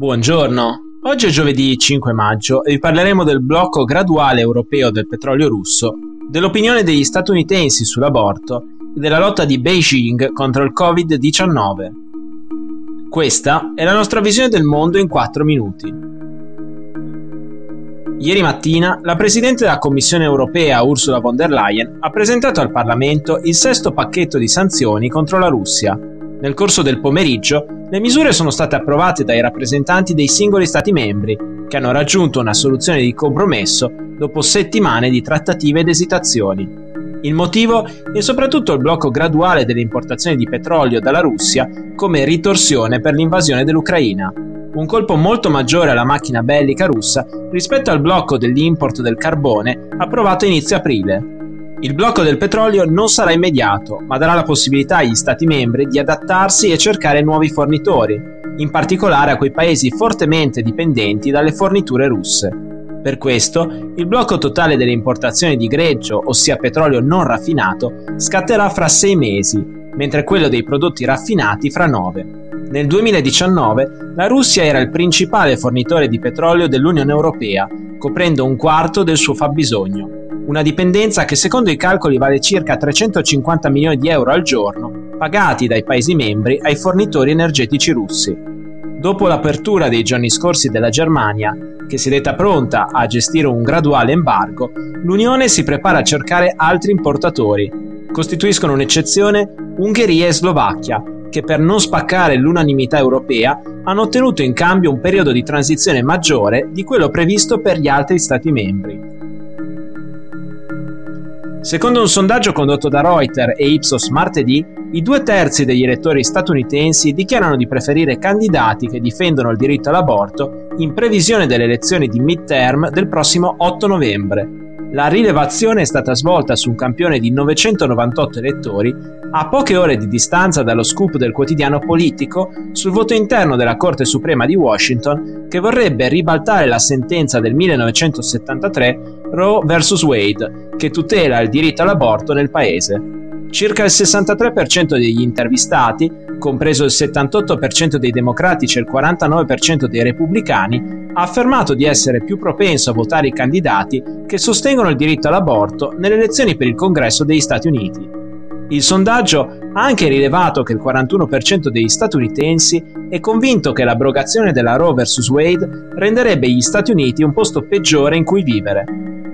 Buongiorno, oggi è giovedì 5 maggio e vi parleremo del blocco graduale europeo del petrolio russo, dell'opinione degli statunitensi sull'aborto e della lotta di Beijing contro il Covid-19. Questa è la nostra visione del mondo in 4 minuti. Ieri mattina la Presidente della Commissione europea Ursula von der Leyen ha presentato al Parlamento il sesto pacchetto di sanzioni contro la Russia. Nel corso del pomeriggio le misure sono state approvate dai rappresentanti dei singoli Stati membri, che hanno raggiunto una soluzione di compromesso dopo settimane di trattative ed esitazioni. Il motivo è soprattutto il blocco graduale delle importazioni di petrolio dalla Russia come ritorsione per l'invasione dell'Ucraina. Un colpo molto maggiore alla macchina bellica russa rispetto al blocco dell'import del carbone approvato inizio aprile. Il blocco del petrolio non sarà immediato, ma darà la possibilità agli Stati membri di adattarsi e cercare nuovi fornitori, in particolare a quei paesi fortemente dipendenti dalle forniture russe. Per questo, il blocco totale delle importazioni di greggio, ossia petrolio non raffinato, scatterà fra sei mesi, mentre quello dei prodotti raffinati fra nove. Nel 2019 la Russia era il principale fornitore di petrolio dell'Unione Europea, coprendo un quarto del suo fabbisogno una dipendenza che secondo i calcoli vale circa 350 milioni di euro al giorno, pagati dai Paesi membri ai fornitori energetici russi. Dopo l'apertura dei giorni scorsi della Germania, che si è detta pronta a gestire un graduale embargo, l'Unione si prepara a cercare altri importatori. Costituiscono un'eccezione Ungheria e Slovacchia, che per non spaccare l'unanimità europea hanno ottenuto in cambio un periodo di transizione maggiore di quello previsto per gli altri Stati membri. Secondo un sondaggio condotto da Reuters e Ipsos martedì, i due terzi degli elettori statunitensi dichiarano di preferire candidati che difendono il diritto all'aborto in previsione delle elezioni di midterm del prossimo 8 novembre. La rilevazione è stata svolta su un campione di 998 elettori a poche ore di distanza dallo scoop del quotidiano politico sul voto interno della Corte Suprema di Washington che vorrebbe ribaltare la sentenza del 1973 Roe vs. Wade che tutela il diritto all'aborto nel paese. Circa il 63% degli intervistati, compreso il 78% dei democratici e il 49% dei repubblicani, ha affermato di essere più propenso a votare i candidati che sostengono il diritto all'aborto nelle elezioni per il Congresso degli Stati Uniti. Il sondaggio ha anche rilevato che il 41% degli statunitensi è convinto che l'abrogazione della Roe vs. Wade renderebbe gli Stati Uniti un posto peggiore in cui vivere.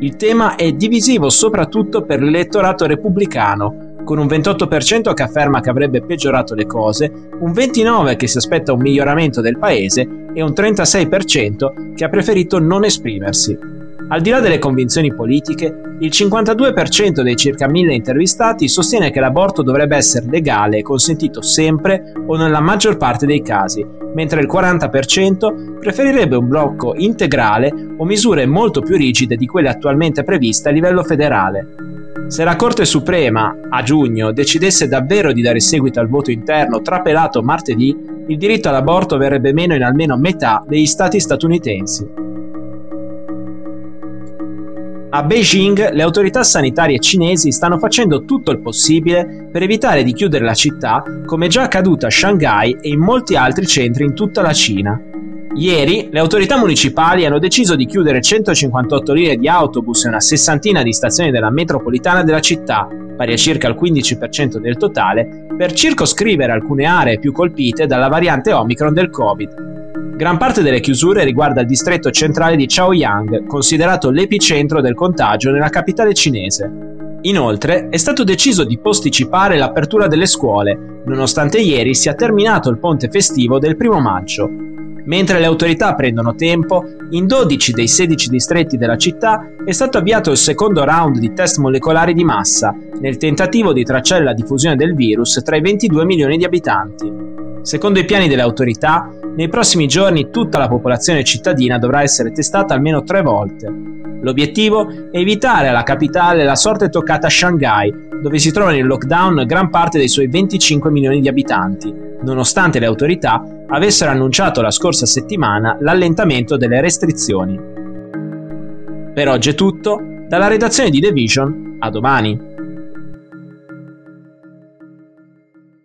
Il tema è divisivo soprattutto per l'elettorato repubblicano, con un 28% che afferma che avrebbe peggiorato le cose, un 29% che si aspetta un miglioramento del paese e un 36% che ha preferito non esprimersi. Al di là delle convinzioni politiche, il 52% dei circa 1000 intervistati sostiene che l'aborto dovrebbe essere legale e consentito sempre o nella maggior parte dei casi, mentre il 40% preferirebbe un blocco integrale o misure molto più rigide di quelle attualmente previste a livello federale. Se la Corte Suprema, a giugno, decidesse davvero di dare seguito al voto interno trapelato martedì, il diritto all'aborto verrebbe meno in almeno metà degli stati statunitensi. A Beijing le autorità sanitarie cinesi stanno facendo tutto il possibile per evitare di chiudere la città, come già accaduto a Shanghai e in molti altri centri in tutta la Cina. Ieri le autorità municipali hanno deciso di chiudere 158 linee di autobus e una sessantina di stazioni della metropolitana della città, pari a circa il 15% del totale, per circoscrivere alcune aree più colpite dalla variante Omicron del Covid. Gran parte delle chiusure riguarda il distretto centrale di Chaoyang, considerato l'epicentro del contagio nella capitale cinese. Inoltre è stato deciso di posticipare l'apertura delle scuole, nonostante ieri sia terminato il ponte festivo del primo maggio, Mentre le autorità prendono tempo, in 12 dei 16 distretti della città è stato avviato il secondo round di test molecolari di massa, nel tentativo di tracciare la diffusione del virus tra i 22 milioni di abitanti. Secondo i piani delle autorità, nei prossimi giorni tutta la popolazione cittadina dovrà essere testata almeno tre volte. L'obiettivo è evitare alla capitale la sorte toccata a Shanghai, dove si trovano in lockdown gran parte dei suoi 25 milioni di abitanti, nonostante le autorità avessero annunciato la scorsa settimana l'allentamento delle restrizioni. Per oggi è tutto, dalla redazione di The Vision, a domani.